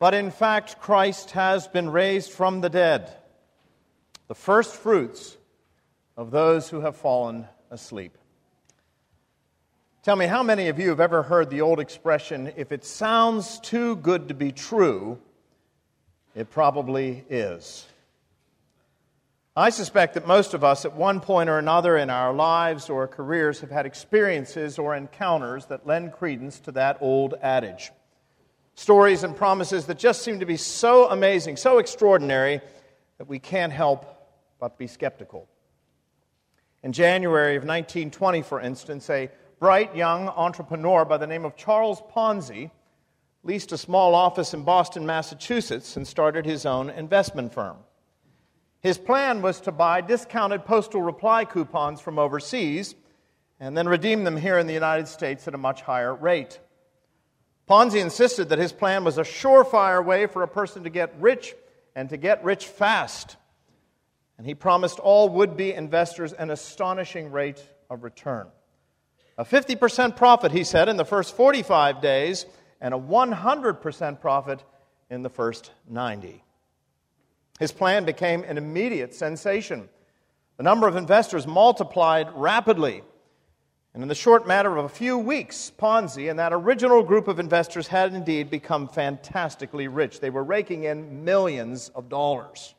but in fact, Christ has been raised from the dead, the first fruits of those who have fallen asleep. Tell me, how many of you have ever heard the old expression, if it sounds too good to be true, it probably is? I suspect that most of us, at one point or another in our lives or careers, have had experiences or encounters that lend credence to that old adage. Stories and promises that just seem to be so amazing, so extraordinary, that we can't help but be skeptical. In January of 1920, for instance, a bright young entrepreneur by the name of Charles Ponzi leased a small office in Boston, Massachusetts, and started his own investment firm. His plan was to buy discounted postal reply coupons from overseas and then redeem them here in the United States at a much higher rate. Ponzi insisted that his plan was a surefire way for a person to get rich and to get rich fast. And he promised all would be investors an astonishing rate of return. A 50% profit, he said, in the first 45 days, and a 100% profit in the first 90. His plan became an immediate sensation. The number of investors multiplied rapidly. And in the short matter of a few weeks, Ponzi and that original group of investors had indeed become fantastically rich. They were raking in millions of dollars.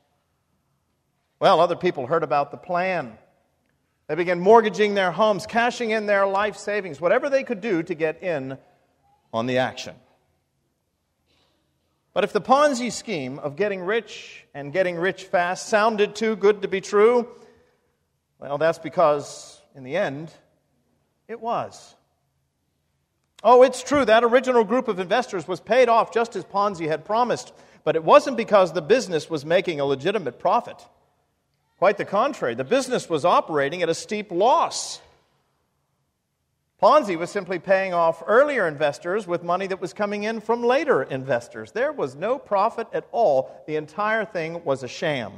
Well, other people heard about the plan. They began mortgaging their homes, cashing in their life savings, whatever they could do to get in on the action. But if the Ponzi scheme of getting rich and getting rich fast sounded too good to be true, well, that's because in the end, it was. Oh, it's true, that original group of investors was paid off just as Ponzi had promised, but it wasn't because the business was making a legitimate profit. Quite the contrary, the business was operating at a steep loss. Ponzi was simply paying off earlier investors with money that was coming in from later investors. There was no profit at all. The entire thing was a sham.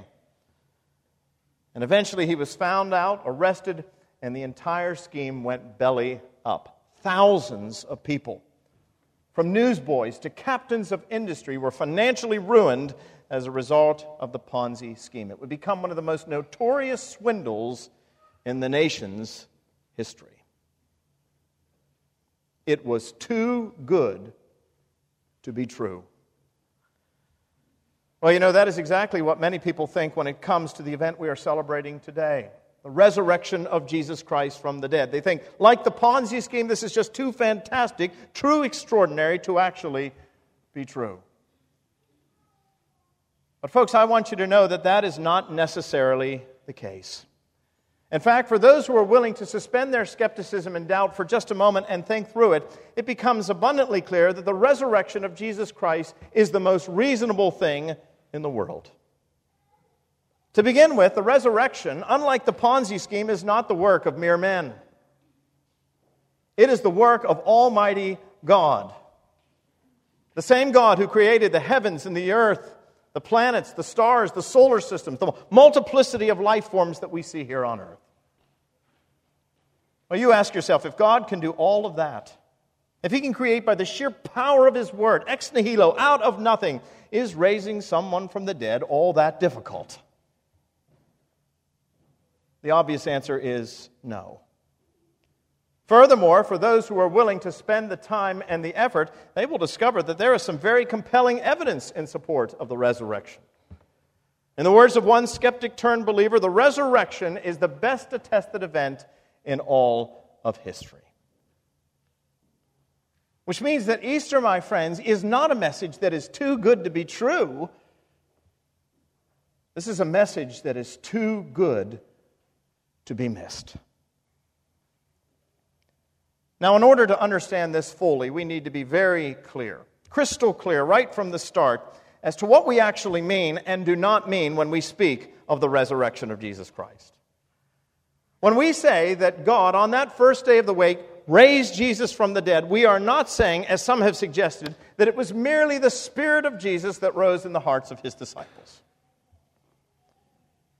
And eventually he was found out, arrested, and the entire scheme went belly up. Thousands of people, from newsboys to captains of industry, were financially ruined as a result of the Ponzi scheme. It would become one of the most notorious swindles in the nation's history. It was too good to be true. Well, you know, that is exactly what many people think when it comes to the event we are celebrating today the resurrection of Jesus Christ from the dead. They think, like the Ponzi scheme, this is just too fantastic, too extraordinary to actually be true. But, folks, I want you to know that that is not necessarily the case. In fact, for those who are willing to suspend their skepticism and doubt for just a moment and think through it, it becomes abundantly clear that the resurrection of Jesus Christ is the most reasonable thing in the world. To begin with, the resurrection, unlike the Ponzi scheme, is not the work of mere men. It is the work of Almighty God. The same God who created the heavens and the earth the planets, the stars, the solar systems, the multiplicity of life forms that we see here on earth. Well, you ask yourself if God can do all of that, if He can create by the sheer power of His word, ex nihilo, out of nothing, is raising someone from the dead all that difficult? The obvious answer is no. Furthermore, for those who are willing to spend the time and the effort, they will discover that there is some very compelling evidence in support of the resurrection. In the words of one skeptic turned believer, the resurrection is the best attested event in all of history. Which means that Easter, my friends, is not a message that is too good to be true. This is a message that is too good to be missed. Now, in order to understand this fully, we need to be very clear, crystal clear, right from the start, as to what we actually mean and do not mean when we speak of the resurrection of Jesus Christ. When we say that God, on that first day of the week, raised Jesus from the dead, we are not saying, as some have suggested, that it was merely the Spirit of Jesus that rose in the hearts of his disciples.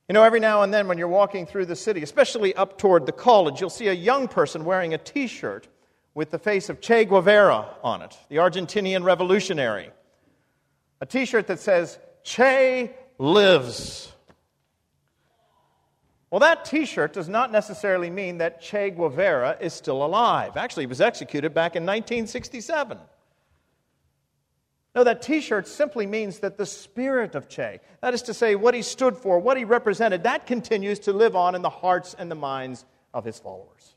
You know, every now and then when you're walking through the city, especially up toward the college, you'll see a young person wearing a t shirt with the face of Che Guevara on it, the Argentinian revolutionary. a t shirt that says, Che lives. Well, that t shirt does not necessarily mean that Che Guevara is still alive. Actually, he was executed back in 1967. No, that t shirt simply means that the spirit of Che, that is to say, what he stood for, what he represented, that continues to live on in the hearts and the minds of his followers.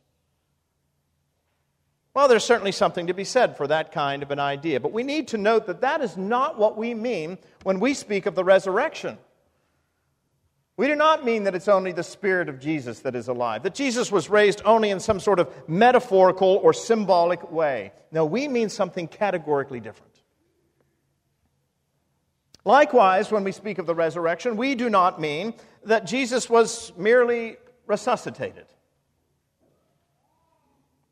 Well, there's certainly something to be said for that kind of an idea, but we need to note that that is not what we mean when we speak of the resurrection. We do not mean that it's only the Spirit of Jesus that is alive, that Jesus was raised only in some sort of metaphorical or symbolic way. No, we mean something categorically different. Likewise, when we speak of the resurrection, we do not mean that Jesus was merely resuscitated.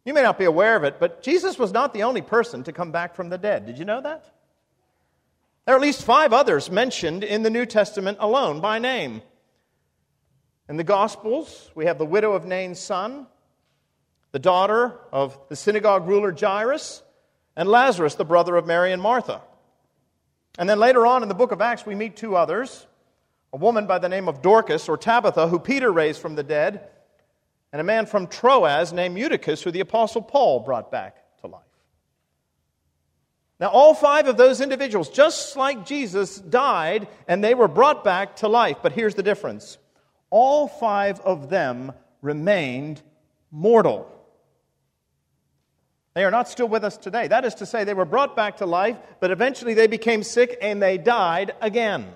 You may not be aware of it, but Jesus was not the only person to come back from the dead. Did you know that? There are at least five others mentioned in the New Testament alone by name. In the Gospels, we have the widow of Nain's son, the daughter of the synagogue ruler Jairus, and Lazarus, the brother of Mary and Martha. And then later on in the book of Acts, we meet two others a woman by the name of Dorcas or Tabitha, who Peter raised from the dead, and a man from Troas named Eutychus, who the Apostle Paul brought back to life. Now, all five of those individuals, just like Jesus, died and they were brought back to life. But here's the difference all five of them remained mortal. They are not still with us today. That is to say, they were brought back to life, but eventually they became sick and they died again.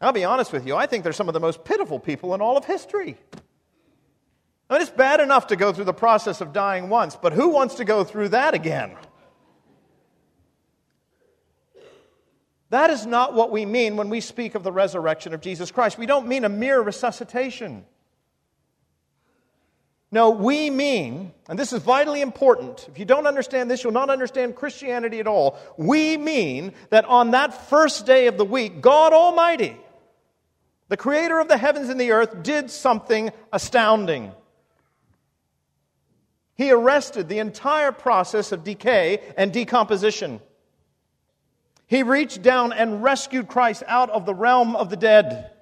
I'll be honest with you, I think they're some of the most pitiful people in all of history. I mean, it's bad enough to go through the process of dying once, but who wants to go through that again? That is not what we mean when we speak of the resurrection of Jesus Christ. We don't mean a mere resuscitation. No, we mean, and this is vitally important. If you don't understand this, you'll not understand Christianity at all. We mean that on that first day of the week, God Almighty, the creator of the heavens and the earth, did something astounding. He arrested the entire process of decay and decomposition. He reached down and rescued Christ out of the realm of the dead.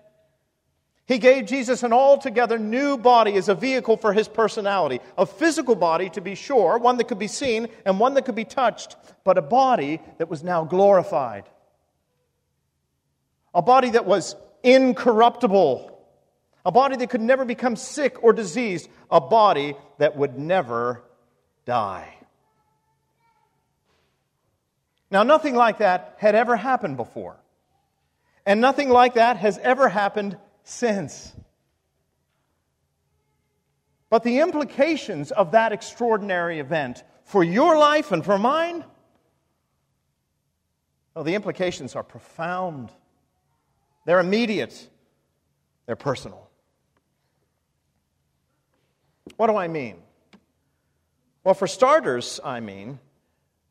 He gave Jesus an altogether new body as a vehicle for his personality. A physical body, to be sure, one that could be seen and one that could be touched, but a body that was now glorified. A body that was incorruptible. A body that could never become sick or diseased. A body that would never die. Now, nothing like that had ever happened before. And nothing like that has ever happened since. But the implications of that extraordinary event for your life and for mine, well, the implications are profound. They're immediate, they're personal. What do I mean? Well, for starters, I mean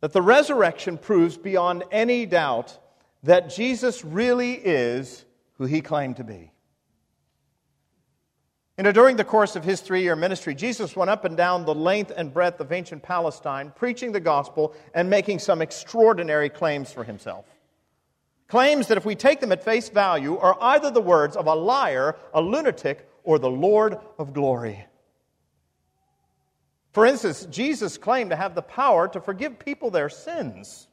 that the resurrection proves beyond any doubt that Jesus really is who he claimed to be. You know, during the course of his three year ministry, Jesus went up and down the length and breadth of ancient Palestine, preaching the gospel and making some extraordinary claims for himself. Claims that, if we take them at face value, are either the words of a liar, a lunatic, or the Lord of glory. For instance, Jesus claimed to have the power to forgive people their sins.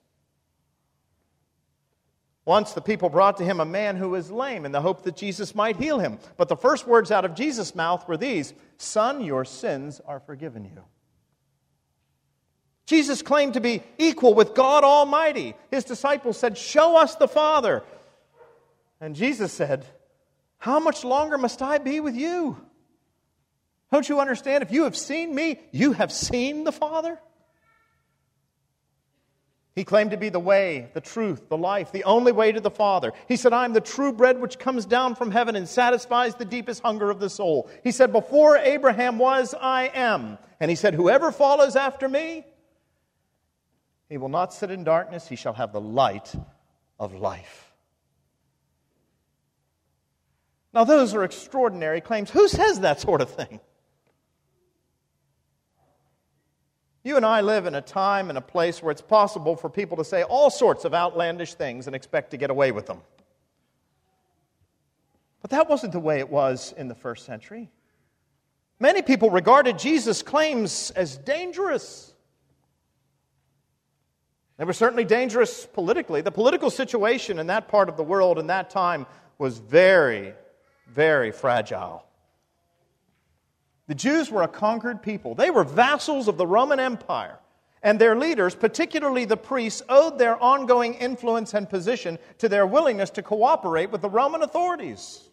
Once the people brought to him a man who was lame in the hope that Jesus might heal him. But the first words out of Jesus' mouth were these Son, your sins are forgiven you. Jesus claimed to be equal with God Almighty. His disciples said, Show us the Father. And Jesus said, How much longer must I be with you? Don't you understand? If you have seen me, you have seen the Father. He claimed to be the way, the truth, the life, the only way to the Father. He said, I am the true bread which comes down from heaven and satisfies the deepest hunger of the soul. He said, Before Abraham was, I am. And he said, Whoever follows after me, he will not sit in darkness, he shall have the light of life. Now, those are extraordinary claims. Who says that sort of thing? You and I live in a time and a place where it's possible for people to say all sorts of outlandish things and expect to get away with them. But that wasn't the way it was in the first century. Many people regarded Jesus' claims as dangerous. They were certainly dangerous politically. The political situation in that part of the world in that time was very, very fragile. The Jews were a conquered people, they were vassals of the Roman Empire. And their leaders, particularly the priests, owed their ongoing influence and position to their willingness to cooperate with the Roman authorities.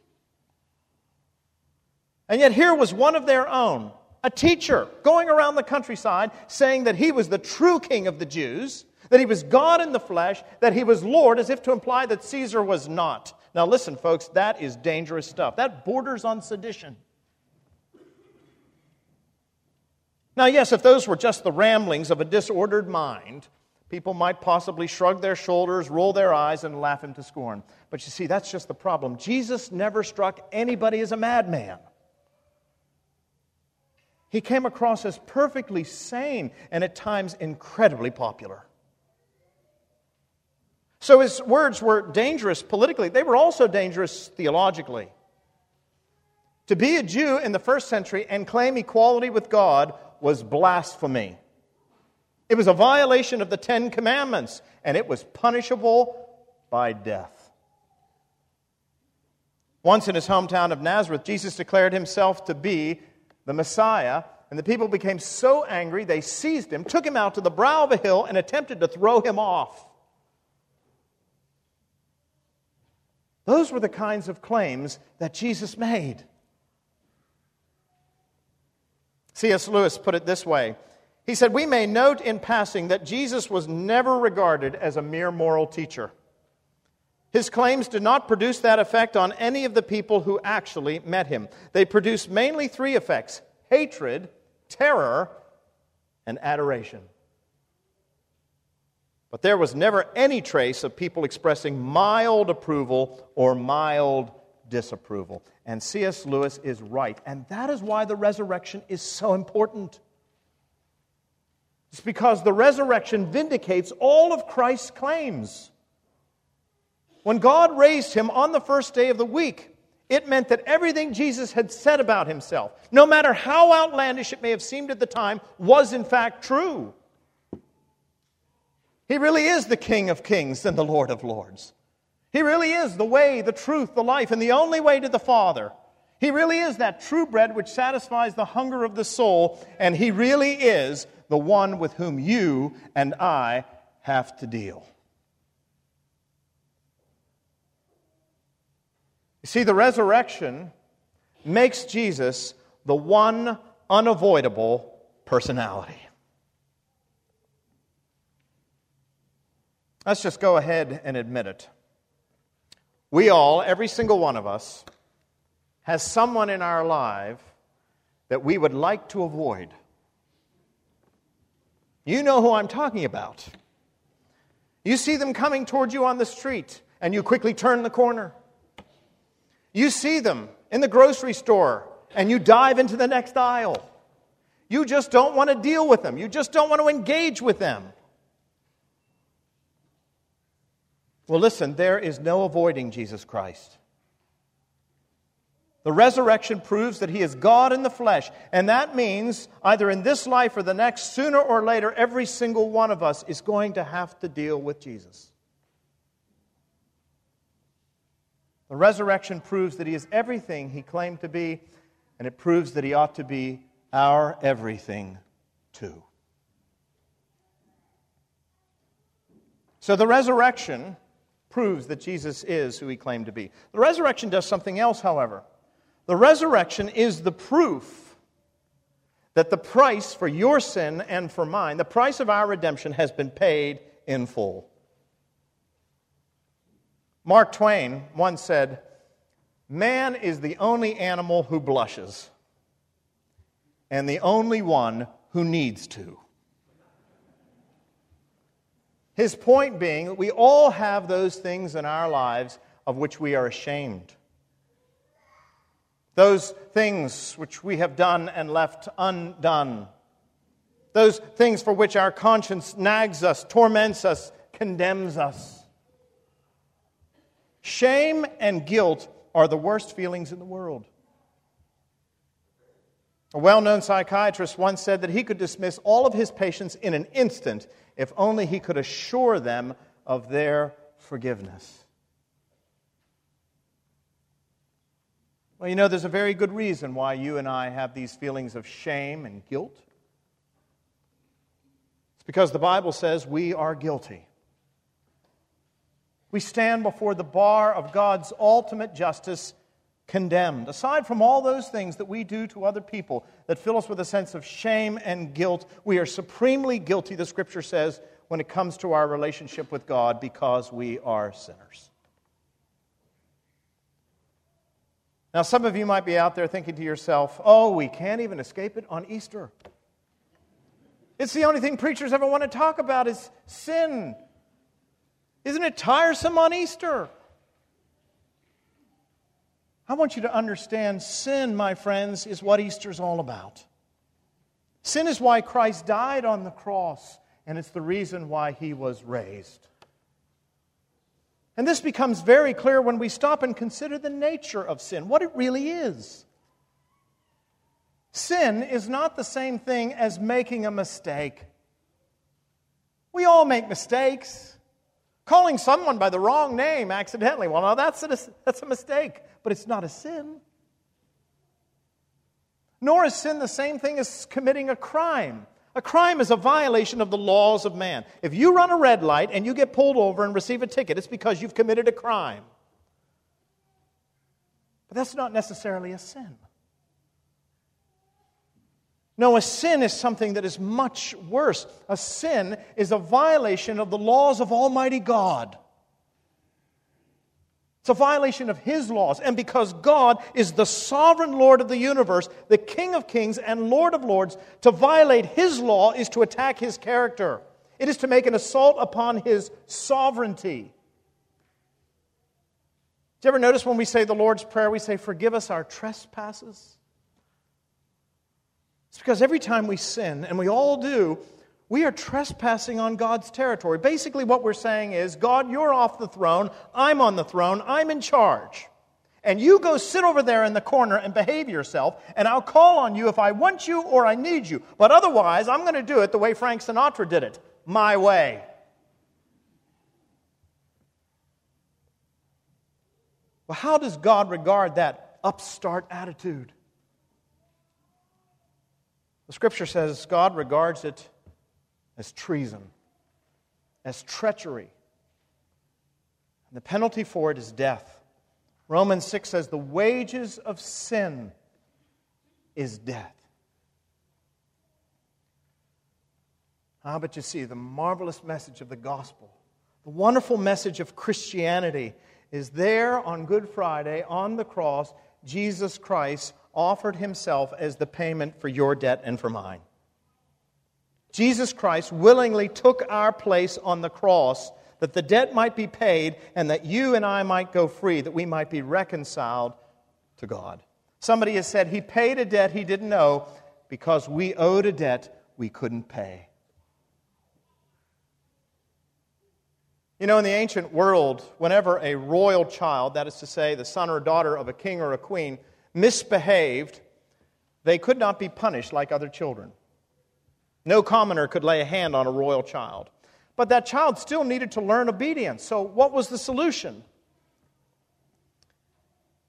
And yet, here was one of their own, a teacher, going around the countryside saying that he was the true king of the Jews, that he was God in the flesh, that he was Lord, as if to imply that Caesar was not. Now, listen, folks, that is dangerous stuff. That borders on sedition. Now, yes, if those were just the ramblings of a disordered mind, people might possibly shrug their shoulders, roll their eyes, and laugh him to scorn. But you see, that's just the problem. Jesus never struck anybody as a madman. He came across as perfectly sane and at times incredibly popular. So his words were dangerous politically, they were also dangerous theologically. To be a Jew in the first century and claim equality with God was blasphemy. It was a violation of the Ten Commandments, and it was punishable by death. Once in his hometown of Nazareth, Jesus declared himself to be the Messiah, and the people became so angry they seized him, took him out to the brow of a hill, and attempted to throw him off. Those were the kinds of claims that Jesus made. C.S. Lewis put it this way He said, We may note in passing that Jesus was never regarded as a mere moral teacher. His claims did not produce that effect on any of the people who actually met him. They produced mainly three effects hatred, terror, and adoration. But there was never any trace of people expressing mild approval or mild disapproval. And C.S. Lewis is right. And that is why the resurrection is so important. It's because the resurrection vindicates all of Christ's claims. When God raised him on the first day of the week, it meant that everything Jesus had said about himself, no matter how outlandish it may have seemed at the time, was in fact true. He really is the King of kings and the Lord of lords. He really is the way, the truth, the life, and the only way to the Father. He really is that true bread which satisfies the hunger of the soul, and He really is the one with whom you and I have to deal. You see, the resurrection makes Jesus the one unavoidable personality. Let's just go ahead and admit it. We all, every single one of us, has someone in our life that we would like to avoid. You know who I'm talking about. You see them coming toward you on the street, and you quickly turn the corner. You see them in the grocery store, and you dive into the next aisle. You just don't want to deal with them, you just don't want to engage with them. Well, listen, there is no avoiding Jesus Christ. The resurrection proves that he is God in the flesh, and that means either in this life or the next, sooner or later, every single one of us is going to have to deal with Jesus. The resurrection proves that he is everything he claimed to be, and it proves that he ought to be our everything too. So the resurrection proves that Jesus is who he claimed to be. The resurrection does something else, however. The resurrection is the proof that the price for your sin and for mine, the price of our redemption, has been paid in full. Mark Twain once said, Man is the only animal who blushes, and the only one who needs to. His point being that we all have those things in our lives of which we are ashamed. Those things which we have done and left undone. those things for which our conscience nags us, torments us, condemns us. Shame and guilt are the worst feelings in the world. A well known psychiatrist once said that he could dismiss all of his patients in an instant if only he could assure them of their forgiveness. Well, you know, there's a very good reason why you and I have these feelings of shame and guilt. It's because the Bible says we are guilty. We stand before the bar of God's ultimate justice condemned. Aside from all those things that we do to other people that fill us with a sense of shame and guilt, we are supremely guilty, the scripture says, when it comes to our relationship with God because we are sinners. Now, some of you might be out there thinking to yourself, oh, we can't even escape it on Easter. It's the only thing preachers ever want to talk about is sin. Isn't it tiresome on Easter? I want you to understand sin, my friends, is what Easter's all about. Sin is why Christ died on the cross, and it's the reason why he was raised. And this becomes very clear when we stop and consider the nature of sin, what it really is. Sin is not the same thing as making a mistake. We all make mistakes. Calling someone by the wrong name accidentally, well, now that's a, that's a mistake, but it's not a sin. Nor is sin the same thing as committing a crime. A crime is a violation of the laws of man. If you run a red light and you get pulled over and receive a ticket, it's because you've committed a crime. But that's not necessarily a sin. No, a sin is something that is much worse. A sin is a violation of the laws of Almighty God. It's a violation of His laws. And because God is the sovereign Lord of the universe, the King of kings and Lord of lords, to violate His law is to attack His character, it is to make an assault upon His sovereignty. Do you ever notice when we say the Lord's Prayer, we say, Forgive us our trespasses? It's because every time we sin, and we all do, we are trespassing on God's territory. Basically, what we're saying is God, you're off the throne, I'm on the throne, I'm in charge. And you go sit over there in the corner and behave yourself, and I'll call on you if I want you or I need you. But otherwise, I'm going to do it the way Frank Sinatra did it my way. Well, how does God regard that upstart attitude? The scripture says God regards it as treason, as treachery. And the penalty for it is death. Romans 6 says, The wages of sin is death. Ah, but you see, the marvelous message of the gospel, the wonderful message of Christianity is there on Good Friday on the cross, Jesus Christ offered himself as the payment for your debt and for mine. Jesus Christ willingly took our place on the cross that the debt might be paid and that you and I might go free, that we might be reconciled to God. Somebody has said he paid a debt he didn't owe because we owed a debt we couldn't pay. You know, in the ancient world, whenever a royal child, that is to say, the son or daughter of a king or a queen, misbehaved, they could not be punished like other children. No commoner could lay a hand on a royal child. But that child still needed to learn obedience. So, what was the solution?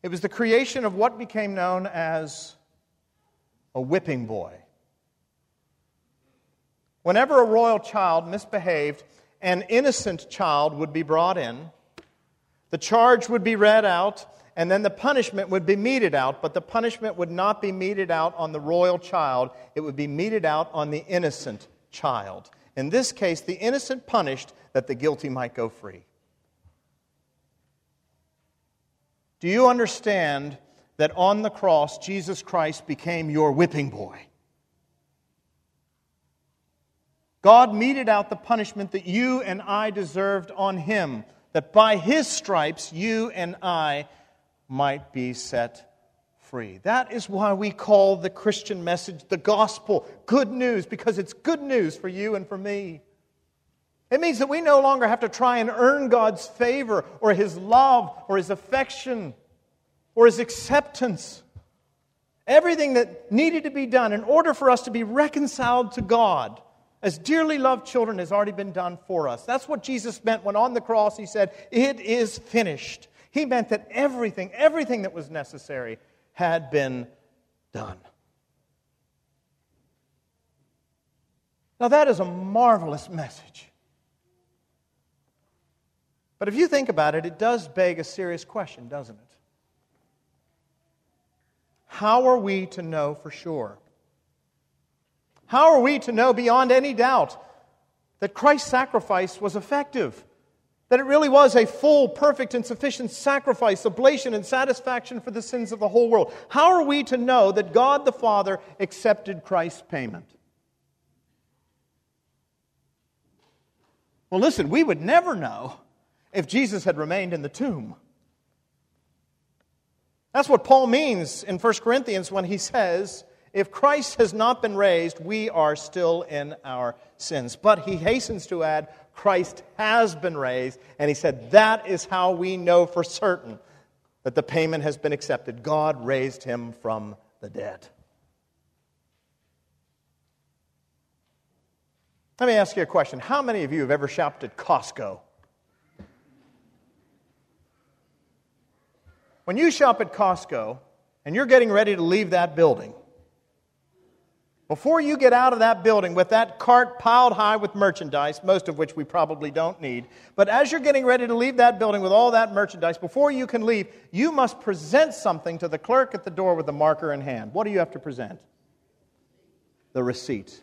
It was the creation of what became known as a whipping boy. Whenever a royal child misbehaved, an innocent child would be brought in, the charge would be read out, and then the punishment would be meted out, but the punishment would not be meted out on the royal child, it would be meted out on the innocent child. In this case, the innocent punished that the guilty might go free. Do you understand that on the cross, Jesus Christ became your whipping boy? God meted out the punishment that you and I deserved on him, that by his stripes you and I might be set free. That is why we call the Christian message the gospel good news, because it's good news for you and for me. It means that we no longer have to try and earn God's favor or His love or His affection or His acceptance. Everything that needed to be done in order for us to be reconciled to God as dearly loved children has already been done for us. That's what Jesus meant when on the cross He said, It is finished. He meant that everything, everything that was necessary had been done. Now, that is a marvelous message. But if you think about it, it does beg a serious question, doesn't it? How are we to know for sure? How are we to know beyond any doubt that Christ's sacrifice was effective? That it really was a full, perfect, and sufficient sacrifice, oblation, and satisfaction for the sins of the whole world? How are we to know that God the Father accepted Christ's payment? Well, listen, we would never know if Jesus had remained in the tomb. That's what Paul means in 1 Corinthians when he says, If Christ has not been raised, we are still in our sins. But he hastens to add, Christ has been raised, and he said, That is how we know for certain that the payment has been accepted. God raised him from the dead. Let me ask you a question. How many of you have ever shopped at Costco? When you shop at Costco and you're getting ready to leave that building, before you get out of that building with that cart piled high with merchandise, most of which we probably don't need, but as you're getting ready to leave that building with all that merchandise, before you can leave, you must present something to the clerk at the door with a marker in hand. What do you have to present? The receipt.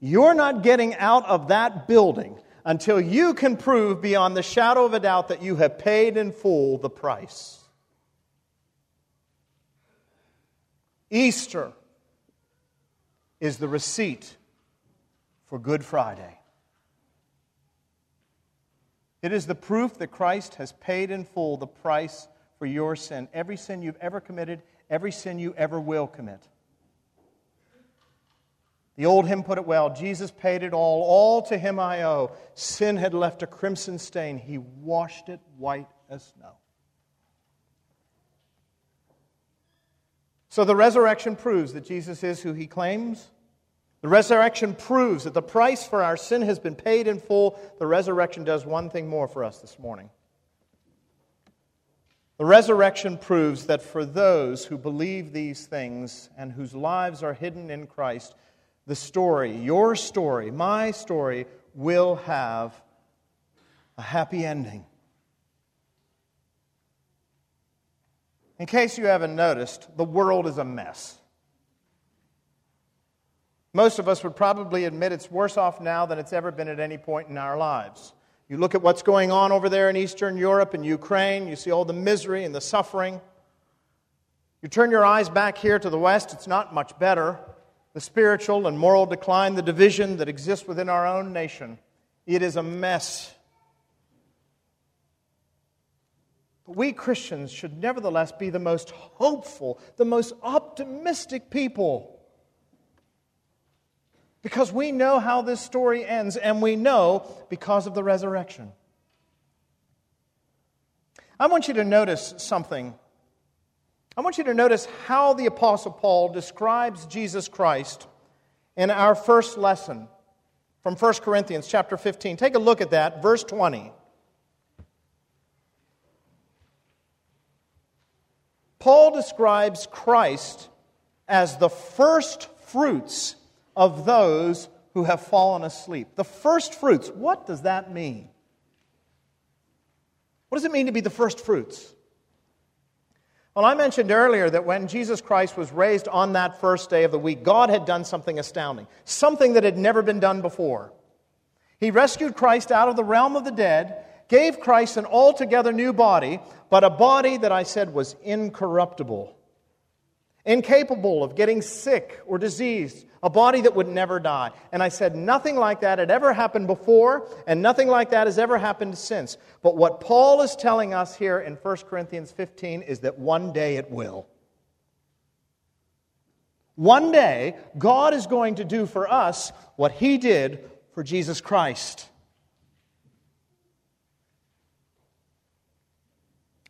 You're not getting out of that building until you can prove beyond the shadow of a doubt that you have paid in full the price. Easter is the receipt for Good Friday. It is the proof that Christ has paid in full the price for your sin. Every sin you've ever committed, every sin you ever will commit. The old hymn put it well Jesus paid it all, all to him I owe. Sin had left a crimson stain, he washed it white as snow. So the resurrection proves that Jesus is who he claims. The resurrection proves that the price for our sin has been paid in full. The resurrection does one thing more for us this morning. The resurrection proves that for those who believe these things and whose lives are hidden in Christ, the story, your story, my story, will have a happy ending. In case you haven't noticed, the world is a mess. Most of us would probably admit it's worse off now than it's ever been at any point in our lives. You look at what's going on over there in Eastern Europe and Ukraine, you see all the misery and the suffering. You turn your eyes back here to the West, it's not much better the spiritual and moral decline, the division that exists within our own nation. It is a mess. But we Christians should nevertheless be the most hopeful, the most optimistic people. Because we know how this story ends, and we know because of the resurrection. I want you to notice something I want you to notice how the Apostle Paul describes Jesus Christ in our first lesson from 1 Corinthians chapter 15. Take a look at that, verse 20. Paul describes Christ as the first fruits of those who have fallen asleep. The first fruits, what does that mean? What does it mean to be the first fruits? Well, I mentioned earlier that when Jesus Christ was raised on that first day of the week, God had done something astounding, something that had never been done before. He rescued Christ out of the realm of the dead, gave Christ an altogether new body, but a body that I said was incorruptible. incapable of getting sick or diseased, a body that would never die. And I said, nothing like that had ever happened before, and nothing like that has ever happened since. But what Paul is telling us here in 1 Corinthians 15 is that one day it will. One day, God is going to do for us what he did for Jesus Christ.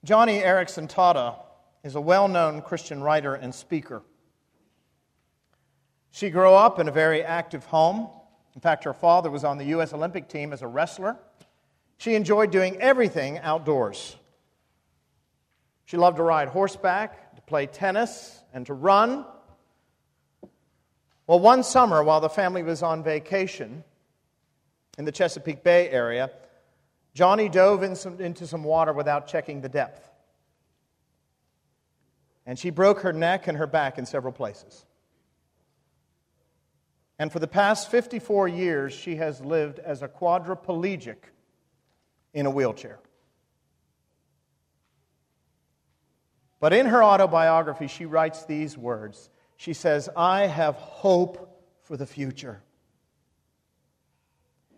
Joni Eareckson Tada is a well known Christian writer and speaker. She grew up in a very active home. In fact, her father was on the U.S. Olympic team as a wrestler. She enjoyed doing everything outdoors. She loved to ride horseback, to play tennis, and to run. Well, one summer, while the family was on vacation in the Chesapeake Bay area, Joni dove in some, into some water without checking the depth. And she broke her neck and her back in several places. And for the past 54 years, she has lived as a quadriplegic in a wheelchair. But in her autobiography, she writes these words. She says, I have hope for the future.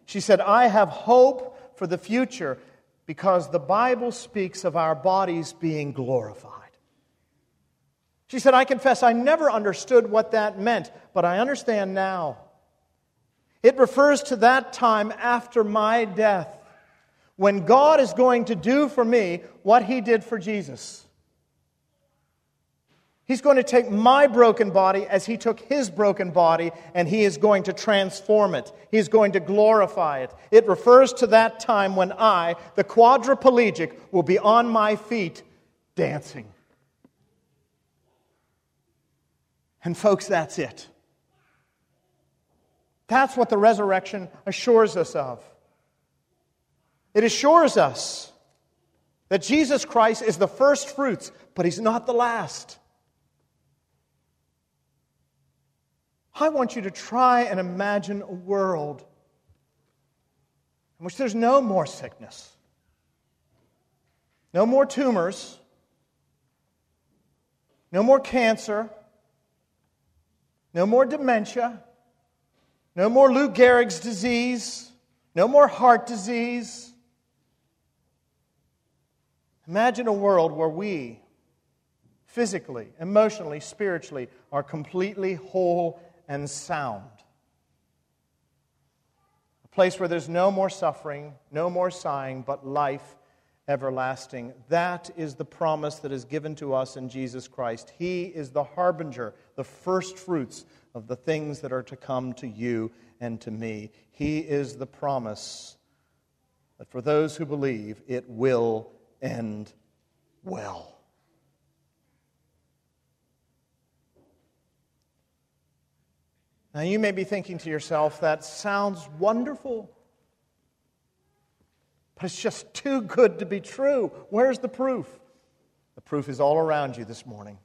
She said, I have hope for the future because the Bible speaks of our bodies being glorified. She said, I confess I never understood what that meant, but I understand now. It refers to that time after my death when God is going to do for me what he did for Jesus. He's going to take my broken body as he took his broken body and he is going to transform it. He's going to glorify it. It refers to that time when I, the quadriplegic, will be on my feet dancing. And, folks, that's it. That's what the resurrection assures us of. It assures us that Jesus Christ is the first fruits, but he's not the last. I want you to try and imagine a world in which there's no more sickness, no more tumors, no more cancer, no more dementia. No more Lou Gehrig's disease. No more heart disease. Imagine a world where we, physically, emotionally, spiritually, are completely whole and sound. A place where there's no more suffering, no more sighing, but life everlasting. That is the promise that is given to us in Jesus Christ. He is the harbinger, the first fruits of the things that are to come to you and to me. He is the promise that for those who believe, it will end well. Now, you may be thinking to yourself, that sounds wonderful. But it's just too good to be true. Where's the proof? The proof is all around you this morning.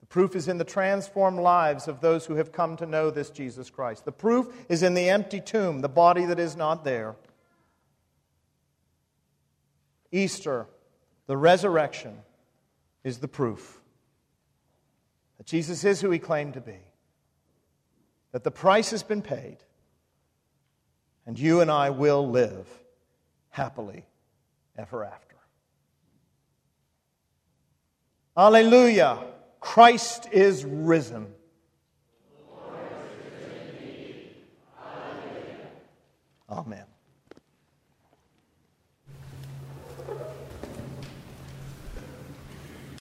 The proof is in the transformed lives of those who have come to know this Jesus Christ. The proof is in the empty tomb, the body that is not there. Easter, the resurrection, is the proof that Jesus is who he claimed to be, that the price has been paid and you and I will live happily ever after. Alleluia! Christ is risen. Amen.